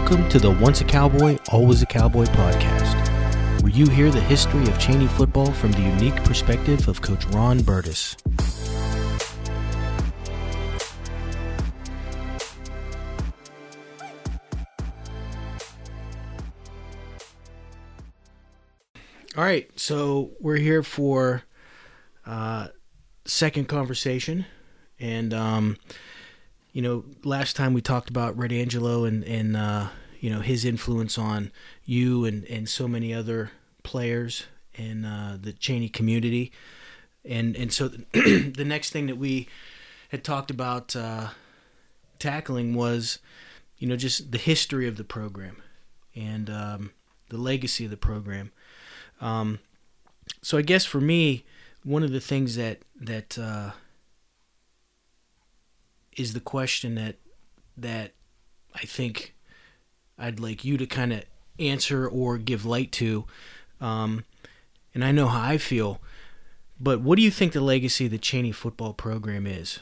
Welcome to the Once a Cowboy, Always a Cowboy podcast, where you hear the history of Chaney football from the unique perspective of Coach Ron Berdis. All right, so we're here for uh, second conversation, and um, you know, last time we talked about Red Angelo and and uh, you know his influence on you and and so many other players in uh, the Chaney community, and and so the next thing that we had talked about uh, tackling was, you know, just the history of the program and um, the legacy of the program. Um, so I guess for me, one of the things that that uh, is the question that that I think I'd like you to kind of answer or give light to. Um, and I know how I feel, but what do you think the legacy of the Chaney football program is,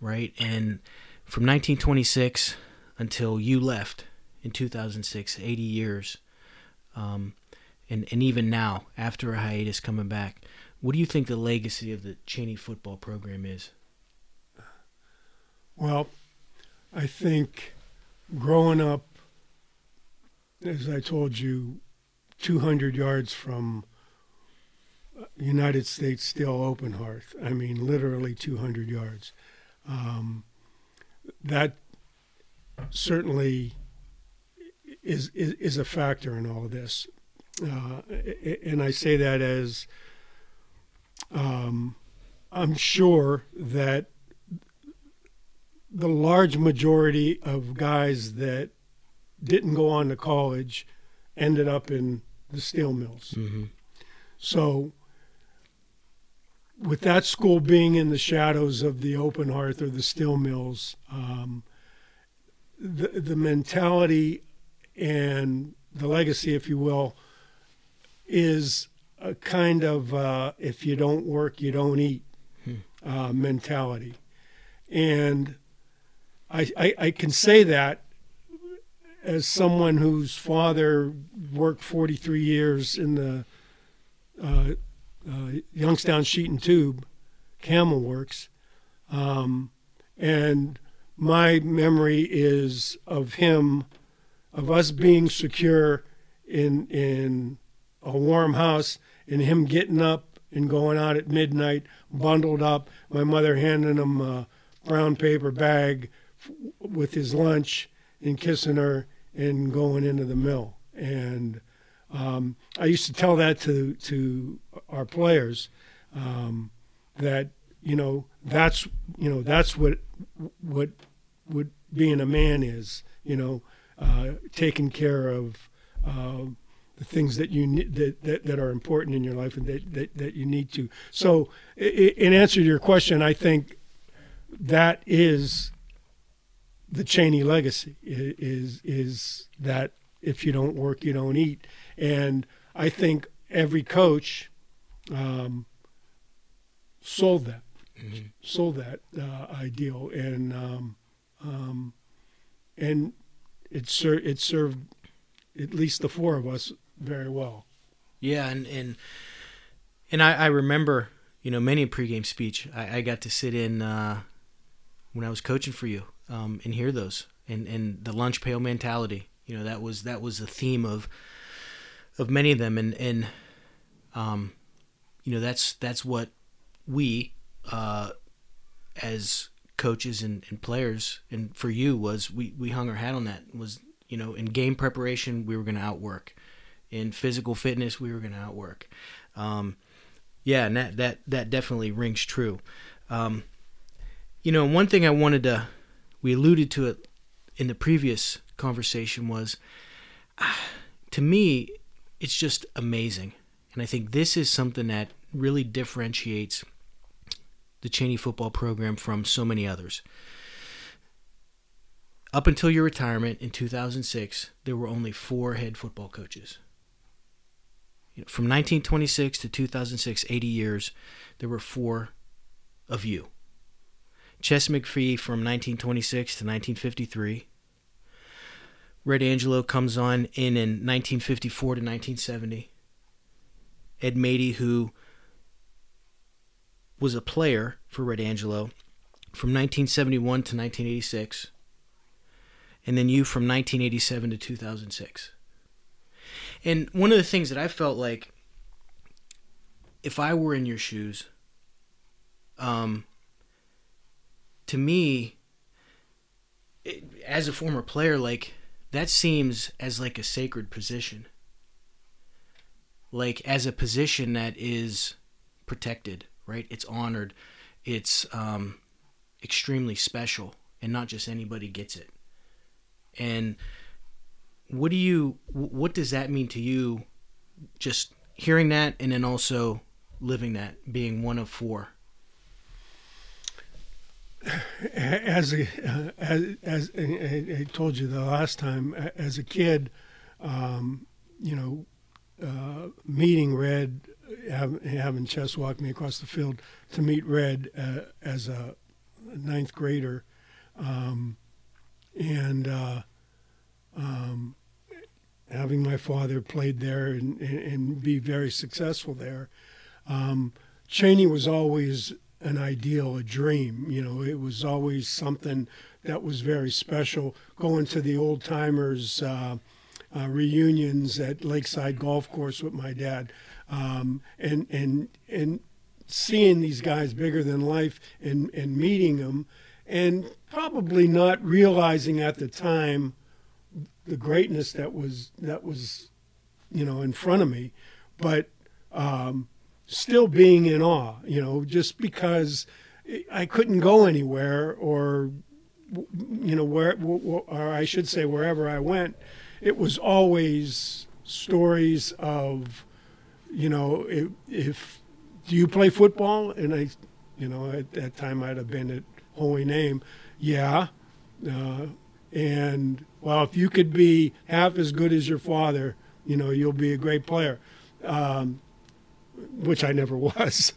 right? And from 1926 until you left in 2006, 80 years. Um, and and even now after a hiatus coming back what do you think the legacy of the Chaney football program is well i think growing up as i told you 200 yards from united states steel open hearth. I mean literally 200 yards. Um, that certainly is, is is a factor in all of this. Uh, and I say that as um, I'm sure that the large majority of guys that didn't go on to college ended up in the steel mills. mm-hmm. So, with that school being in the shadows of the open hearth or the steel mills, um, the the mentality and the legacy, if you will, is a kind of uh, if you don't work, you don't eat uh, mentality. And I, I, I can say that as someone whose father worked 43 years in the uh, uh, Youngstown Sheet and Tube, Campbell Works, um, and my memory is of him, of us being secure in in a warm house and him getting up and going out at midnight, bundled up. My mother handing him a brown paper bag with his lunch and kissing her and going into the mill. And um, I used to tell that to to our players um, that you know that's you know that's what what what being a man is. You know, uh, taking care of. Uh, the things that you need that, that, that are important in your life and that, that, that you need to. So, in answer to your question, I think that is the Chaney legacy is is that if you don't work, you don't eat, and I think every coach um, sold that, Mm-hmm. sold that uh, ideal, and um, um, and it ser- it served at least the four of us very well. Yeah, and and and I, I remember, you know, many a pregame speech I, I got to sit in uh, when I was coaching for you um, and hear those. And and the lunch pail mentality. You know, that was that was a theme of of many of them, and and um, you know, that's that's what we uh, as coaches and, and players and for you was we we hung our hat on that was you know in game preparation we were going to outwork. In physical fitness we were going to outwork. Um, yeah and that, that that definitely rings true. Um, you know one thing i wanted to we alluded to it in the previous conversation was ah, to me it's just amazing. And i think this is something that really differentiates the chaney football program from so many others. Up until your retirement in 2006 there were only four head football coaches. You know, from 1926 to 2006, 80 years, there were four of you. Ches McFee from 1926 to 1953, Red Angelo comes on in in 1954 to 1970. Ed Matey, who was a player for Red Angelo from 1971 to 1986, and then you from 1987 to 2006. And one of the things that I felt like, if I were in your shoes, um, to me, it, as a former player, like that seems as like a sacred position, like as a position that is protected, right? It's honored, it's um, extremely special, and not just anybody gets it. And what do you what does that mean to you just hearing that and then also living that being one of four as a as, as I, I told you the last time as a kid um, you know uh, meeting red having, having ches walk me across the field to meet red uh, as a ninth grader um, and uh, um, having my father played there and, and be very successful there. Um, Chaney was always an ideal, a dream. You know, it was always something that was very special. Going to the old timers uh, uh, reunions at Lakeside Golf Course with my dad, um, and and and seeing these guys bigger than life and and meeting them, and probably not realizing at the time the greatness that was that was you know in front of me but um, still being in awe you know just because i couldn't go anywhere or you know where or i should say wherever i went it was always stories of you know if, if do you play football and i you know at that time i'd have been at holy name yeah uh, and well, if you could be half as good as your father, you know, you'll be a great player. Um, which I never was,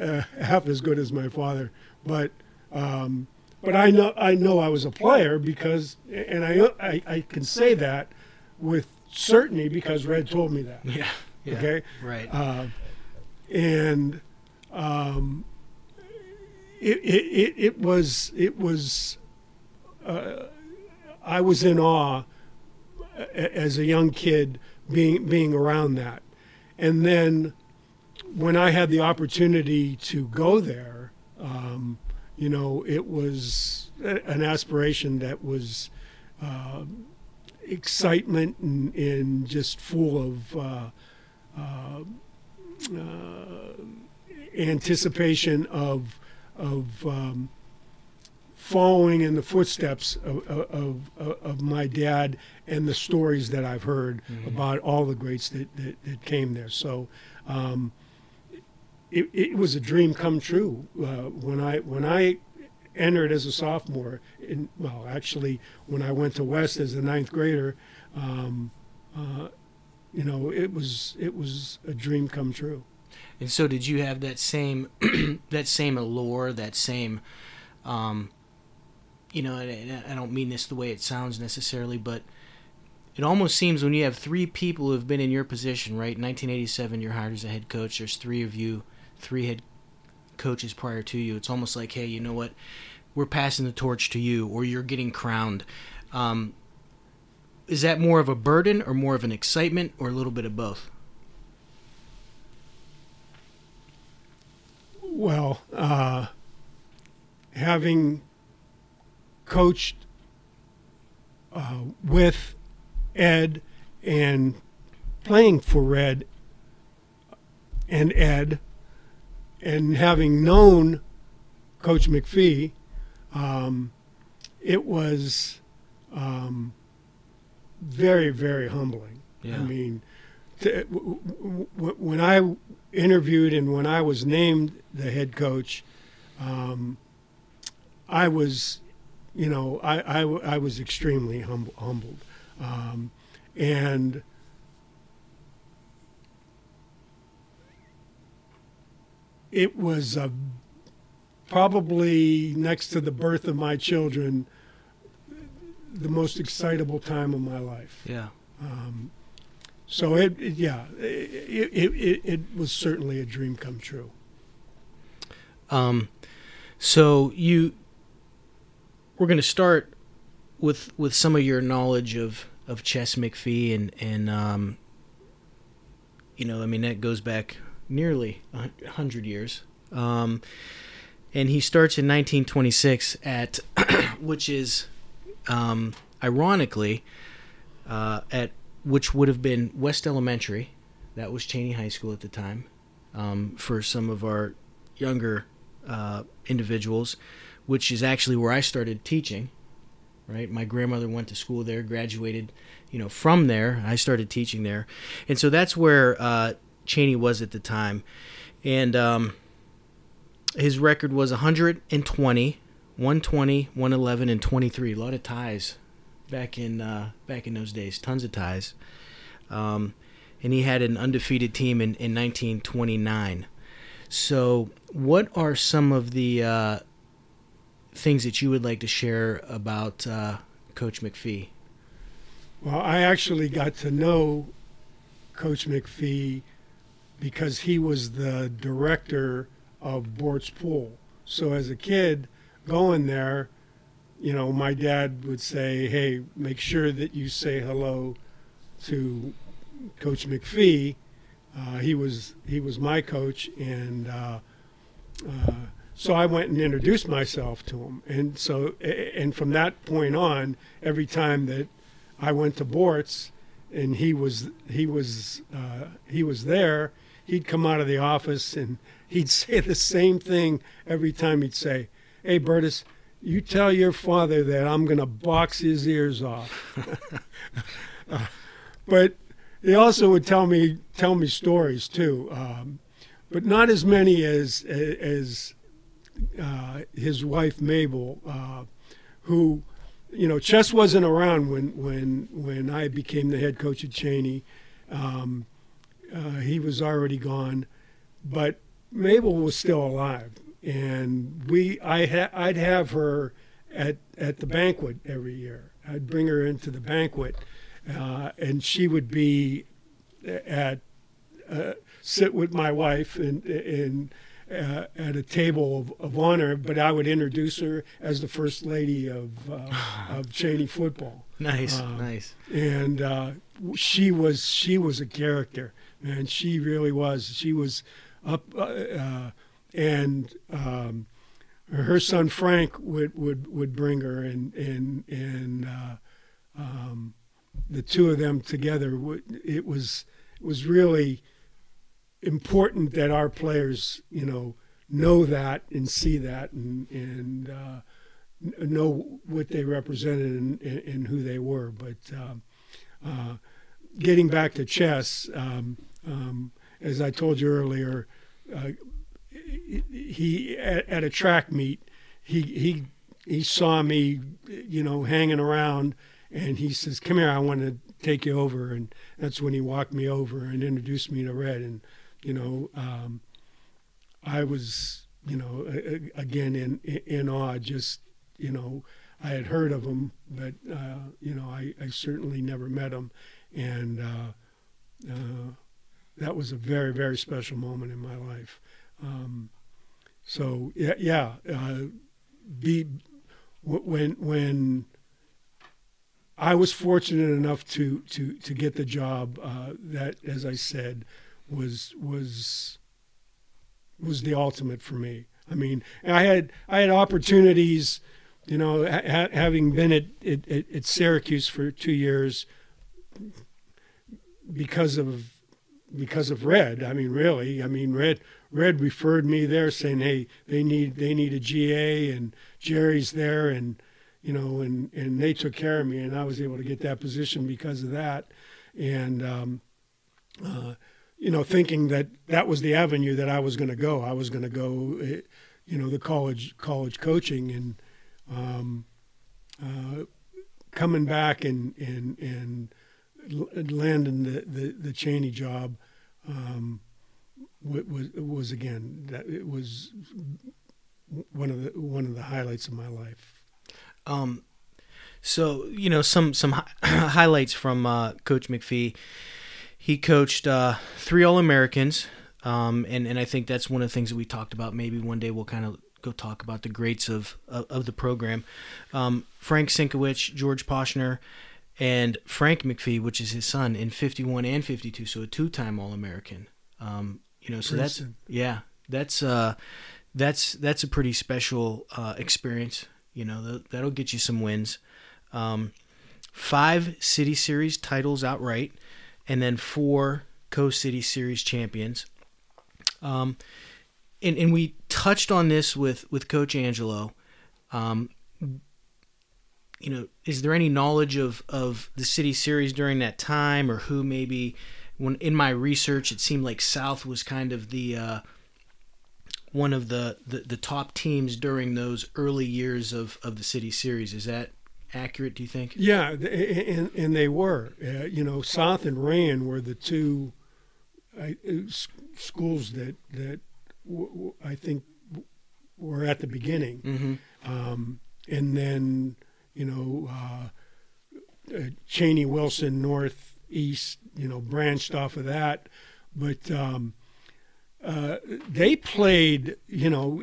uh, half as good as my father. But um, but I know I know I was a player because, and I, I, I can say that with certainty because Red told me that. Yeah. yeah okay. Right. Uh, and um, it, it, it, it was it was. Uh, I was in awe as a young kid being being around that. And then when I had the opportunity to go there, um, you know, it was an aspiration that was uh, excitement and, and, just full of uh, uh, uh anticipation of of um, following in the footsteps of, of, of, of, my dad and the stories that I've heard mm-hmm. about all the greats that, that, that came there. So um, it, it, was a dream come true uh, when I when I entered as a sophomore. In, well, actually, when I went to West as a ninth grader, um, uh, you know, it was it was a dream come true. And so, did you have that same that same allure, that same um, you know, I don't mean this the way it sounds necessarily, but it almost seems when you have three people who have been in your position, right? In 1987, you're hired as a head coach. There's three of you, three head coaches prior to you. It's almost like, hey, you know what? We're passing the torch to you, or you're getting crowned. Um, is that more of a burden, or more of an excitement, or a little bit of both? Well, uh, having coached uh, with Ed and playing for Red and Ed, and having known Coach McFee, um, it was um, very, very humbling. Yeah. I mean, to, w- w- when I interviewed and when I was named the head coach, um, I was you know, I, I, I was extremely hum- humbled. Um, and it was uh, probably next to the birth of my children the most excitable time of my life. Yeah. Um, so it, it yeah, it, it, it, it was certainly a dream come true. Um, so you, we're going to start with with some of your knowledge of of Ches McFee and and um, you know, I mean that goes back nearly a hundred years. Um, and he starts in 1926 at, which is, um, ironically, uh, at which would have been West Elementary. That was Chaney High School at the time. Um, for some of our younger uh, individuals, which is actually where I started teaching. Right, my grandmother went to school there, graduated, you know, from there. I started teaching there, and so that's where uh, Chaney was at the time, and um, his record was 120, 120, 111, and 23. A lot of ties back in uh, back in those days, tons of ties. Um, and he had an undefeated team in, in 1929. So, what are some of the uh, things that you would like to share about uh, Coach McFee? Well, I actually got to know Coach McFee because he was the director of Boortz Pool. So as a kid going there, you know, my dad would say, "Hey, make sure that you say hello to Coach McFee." Uh, he was he was my coach, and uh, uh, so I went and introduced myself to him. And so, and from that point on, every time that I went to Boortz, and he was he was uh, he was there, he'd come out of the office and he'd say the same thing every time. He'd say, "Hey, Berdis, you tell your father that I'm going to box his ears off." uh, but he also would tell me tell me stories too, um, but not as many as as uh, his wife Mabel, uh, who. You know, Ches wasn't around when, when, when I became the head coach at Chaney. Um, uh, he was already gone, but Mabel was still alive, and we I ha- I'd have her at at the banquet every year. I'd bring her into the banquet, uh, and she would be at uh, sit with my wife and and. Uh, at a table of, of, honor, but I would introduce her as the first lady of uh, of Chaney football. Nice, um, nice. And uh, she was she was a character, and she really was. She was up, uh, uh, and um, her son Frank would, would, would bring her, and and and uh, um, the two of them together. It was it was really important that our players, you know, know that and see that and and uh, know what they represented and, and, who they were. But um, uh, getting back to Ches, um, um, as I told you earlier, uh, he at, at, a track meet, he he he saw me, you know, hanging around, and he says, "Come here, I want to take you over." And that's when he walked me over and introduced me to Red, and you know, um, I was, you know, again in in awe. Just you know, I had heard of him, but uh, you know, I, I certainly never met him, and. Uh, uh, that was a very very special moment in my life. Um, so yeah, yeah. Uh, be when when I was fortunate enough to to to get the job uh, that, as I said, was was was the ultimate for me. I mean, I had I had opportunities, you know, ha- having been at, at, at Syracuse for two years because of because of Red. I mean, really. I mean, Red Red referred me there, saying, "Hey, they need they need a GA, and Jerry's there, and you know, and and they took care of me, and I was able to get that position because of that, and um, uh, you know, thinking that that was the avenue that I was going to go. I was going to go, eh, you know, the college college coaching, and um, uh, coming back and and and landing the, the, the Chaney job um, was was again that it was one of the one of the highlights of my life. Um, So you know some some hi- highlights from uh, Coach McFee. He coached uh, three All Americans, um, and and I think that's one of the things that we talked about. Maybe one day we'll kind of go talk about the greats of of, of the program. Um, Frank Sinkwich, George Poschner, and Frank McFee, which is his son, in 51 and 52, so a two-time All-American. Um, you know, so that's yeah, that's uh, that's that's a pretty special uh, experience. You know, that, that'll get you some wins. Um, five City Series titles outright, and then four Coast City Series champions. Um, and and we touched on this with with Coach Angelo. Um, you know, is there any knowledge of of the City Series during that time, or who maybe? When in my research, it seemed like South was kind of the uh, one of the, the, the top teams during those early years of, of the City Series. Is that accurate? Do you think? Yeah, and, and they were. Uh, you know, South and Rayen were the two uh, schools that that w- w- I think were at the beginning, Mm-hmm. um, and then you know uh, uh, Chaney Wilson Northeast, you know, branched off of that, but. Um, uh, they played, you know,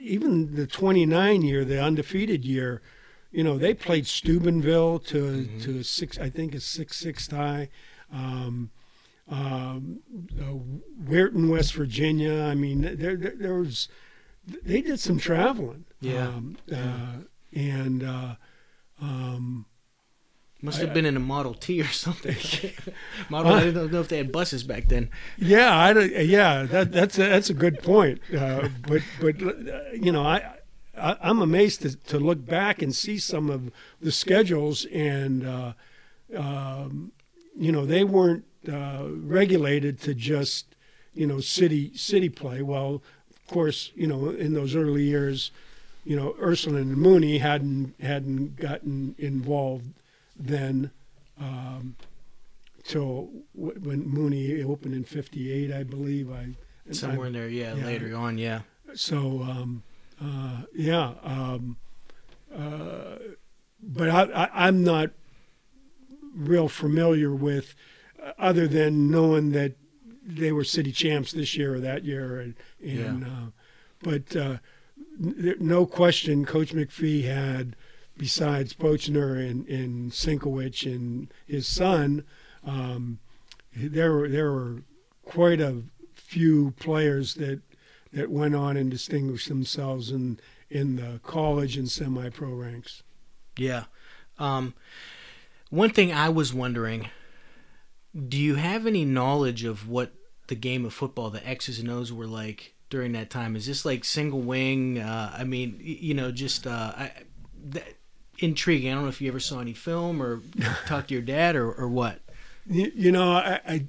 even the 29 year, the undefeated year, you know, they played Steubenville to Mhm. to a six, I think a six six tie. Um, um, uh, Weirton, West Virginia. I mean, there, there there was they did some traveling. Yeah. Um, uh, and uh, um, Must I- have been in a Model T or something. Model. I don't know if they had buses back then. Yeah, I don't, yeah, that, that's a, that's a good point. Uh, but but uh, you know, I, I I'm amazed to, to look back and see some of the schedules, and uh, um, you know, they weren't uh, regulated to just you know city city play. Well, of course, you know, in those early years, you know, Ursuline and Mooney hadn't hadn't gotten involved then. Um, till w- when Mooney opened in '58, I believe. I Somewhere in there, yeah, Yeah. later on, yeah. I- so um, uh, yeah, um, uh, but I, I, I'm not real familiar with, uh, other than knowing that they were city champs this year or that year, and, and uh, but uh, no question, Coach McFee had, besides Poschner and, and Sinkwich and his son, um, there were there were quite a few players that that went on and distinguished themselves in in the college and semi-pro ranks. Yeah. Um, one thing I was wondering do you have any knowledge of what the game of football, the X's and O's, were like during that time? Is this like single wing? Uh, I mean, you know, just uh, I, that, intriguing. I don't know if you ever saw any film or talked to your dad or, or what. You, you know, I, I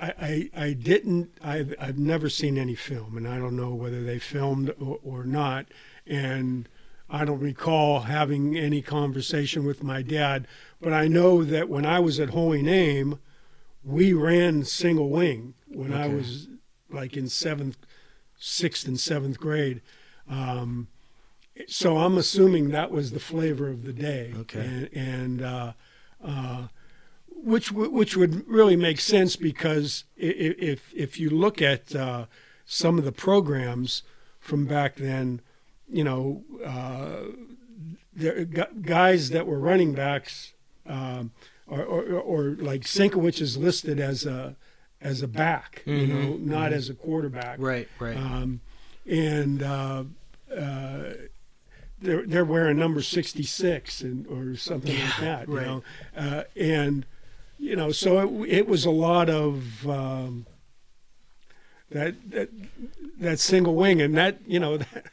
I I didn't. I've I've never seen any film, and I don't know whether they filmed or, or not. And I don't recall having any conversation with my dad. But I know that when I was at Holy Name, we ran single wing when I was like in seventh, sixth, and seventh grade. Um, so I'm assuming that was the flavor of the day. Okay. And, and uh, uh, which w- which would really make sense because if if you look at uh, some of the programs from back then, you know, uh, there guys that were running backs, um, or, or, or like Sinkwich is listed as a as a back, you know, not mhm. as a quarterback. Right, right. Um, and uh, uh, they're they're wearing number sixty six and or something like Yeah, that, you right. know. Uh, and you know, so it, it was a lot of um, that that that single wing, and that you know that,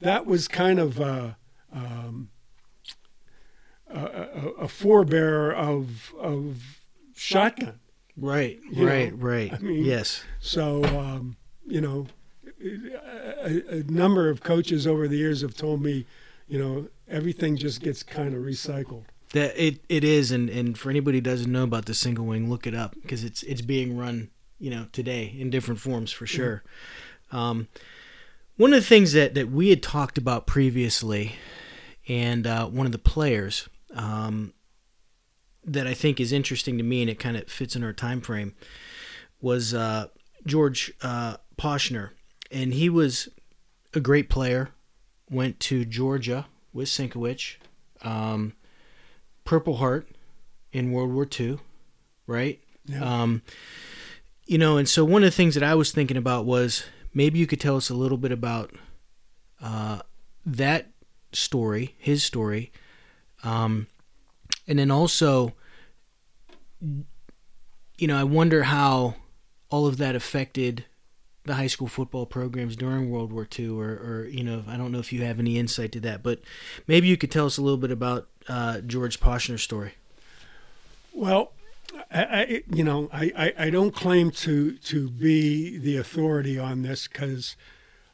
that was kind of uh, um, a, a, a forebearer of of shotgun. Right, right, know, right. I mean- yes. So, um, you know, a, a number of coaches over the years have told me, you know, everything just gets kind of recycled. That it, it is, and, and for anybody who doesn't know about the single wing, look it up because it's it's being run, you know, today in different forms for sure. Um, one of the things that, that we had talked about previously and uh, one of the players um, that I think is interesting to me, and it kind of fits in our time frame, was uh, George uh, Poschner, and he was a great player. Went to Georgia with Sinkwich, um, Purple Heart in World War II, right? Yeah. Um, you know, and so one of the things that I was thinking about was maybe you could tell us a little bit about uh, that story, his story, um, and then also, you know, I wonder how all of that affected the high school football programs during World War II, or, or you know, I don't know if you have any insight to that, but maybe you could tell us a little bit about uh, George Poschner's story. Well, I, I you know I, I, I, don't claim to to be the authority on this because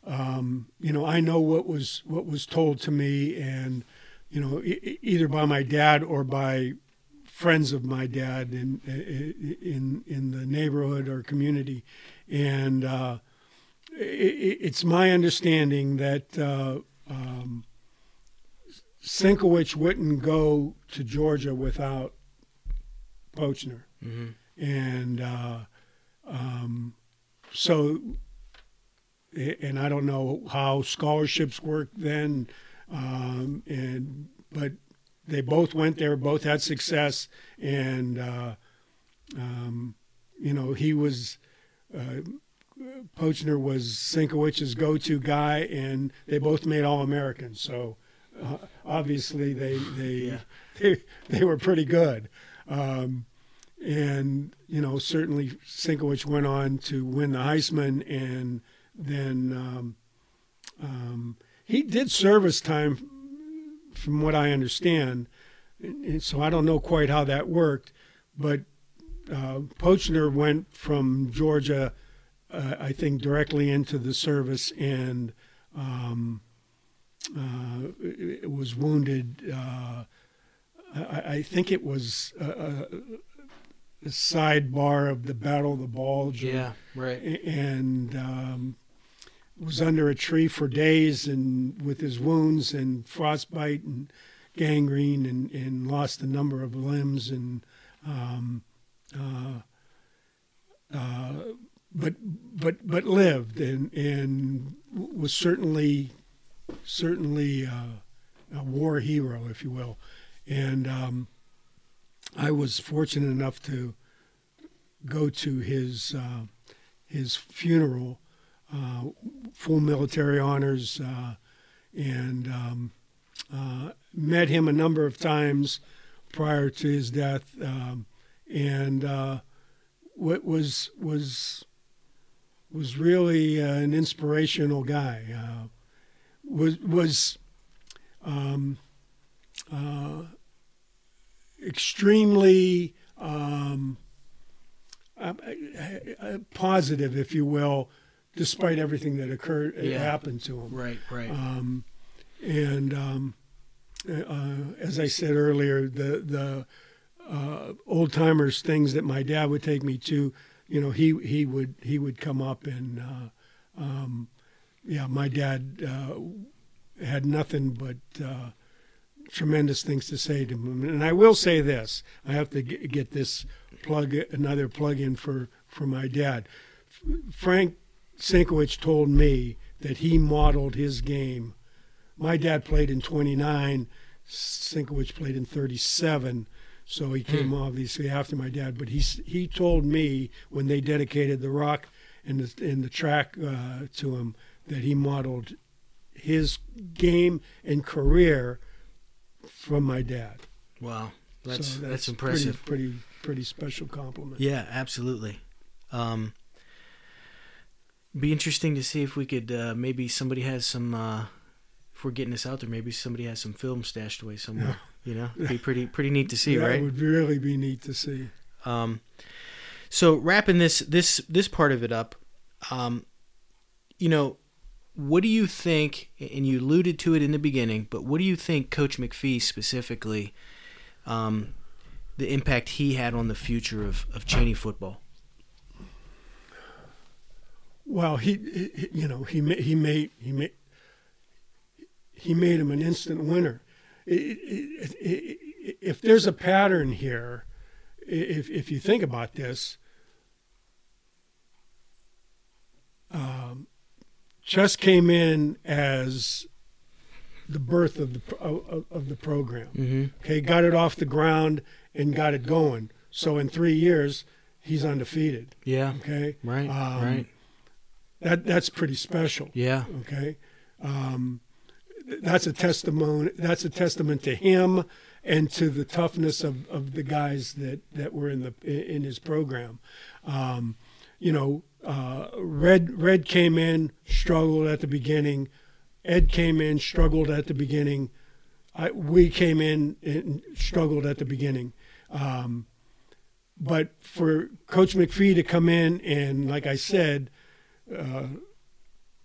um, you know I know what was what was told to me and you know e- either by my dad or by friends of my dad in in in the neighborhood or community and uh, it, it's my understanding that uh, um, Sinkwich wouldn't go to Georgia without Poschner. Mm-hmm. And uh, um, so, and I don't know how scholarships work then, um, and but they both went there, both had success, and uh, um, you know he was. Uh, Poschner was Sinkwich's go-to guy, and they both made All-Americans. So uh, obviously they they, Yeah. they they were pretty good. Um, and you know certainly Sinkwich went on to win the Heisman, and then um, um, he did service time, from what I understand. And so I don't know quite how that worked, but uh, Poschner went from Georgia, uh, I think, directly into the service and um, uh, it was wounded. Uh, I, I, think it was a, a, sidebar of the Battle of the Bulge. Yeah, right. And um, was under a tree for days and with his wounds and frostbite and gangrene and, and lost a number of limbs and um, uh, uh, but but but lived and and was certainly certainly uh, a war hero, if you will. And um, I was fortunate enough to go to his uh, his funeral, full military honors, uh, and um, uh, met him a number of times prior to his death. Um, and uh, what was was was really an inspirational guy was was um, uh, extremely um, uh, uh, positive, if you will, despite everything that occurred Yeah. happened to him. Right, right. Um, and um, uh, as I said earlier, the the uh, old timers things that my dad would take me to, you know, he he would he would come up and uh, um, yeah, my dad uh, had nothing but uh, tremendous things to say to him. And I will say this: I have to get, get this plug, another plug in for for my dad. Frank Sinkwich told me that he modeled his game. My dad played in 29. Sinkwich played in 37. So he came obviously after my dad, but he he told me when they dedicated the rock and the and the track uh, to him that he modeled his game and career from my dad. wow, that's So that's, pretty- impressive. Pretty pretty, special compliment. Yeah, absolutely. Um, be interesting to see if we could uh, maybe somebody has some. Uh, if we're getting this out there, maybe somebody has some film stashed away somewhere. You know, It'd be pretty pretty neat to see, that right? It would really be neat to see. Um, so wrapping this this this part of it up, um, you know, what do you think? And you alluded to it in the beginning, but what do you think, Coach McFee specifically, um, the impact he had on the future of of Chaney football? Well, he, he you know he he made he made he made him an instant winner. it, it, it, if there's a pattern here, if if you think about this, um, Ches came in as the birth of the of, of the program. Mm-hmm. Okay, got it off the ground and got it going. So in three years, he's undefeated. Yeah. Okay, Right. Um, right. That that's pretty special. Yeah. Okay, um, that's a testimony. That's a testament to him and to the toughness of, of the guys that, that were in the in his program. Um, you know, uh, Red Red came in, struggled at the beginning. Ed came in, struggled at the beginning. I, we came in and struggled at the beginning. Um, but for Coach McFee to come in and, like I said,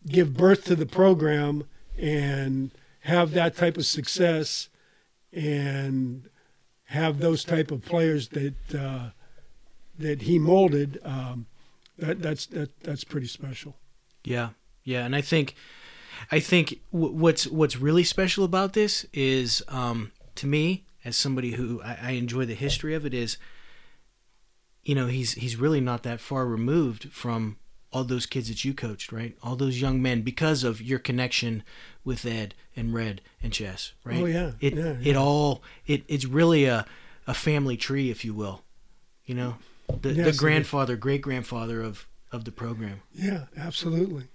give birth to the program and have that type of success and have those type of players that uh, that he molded, um, that that's that that's pretty special. Yeah, yeah, and I think, I think w- what's what's really special about this is, um, to me, as somebody who I, I enjoy the history of it, is, you know, he's he's really not that far removed from all those kids that you coached, right? All those young men because of your connection with Ed and Red and Ches, right? Oh, yeah, it yeah, it all it it's really a a family tree, if you will, you know, the Yes, the grandfather, great grandfather of of the program. Yeah, absolutely.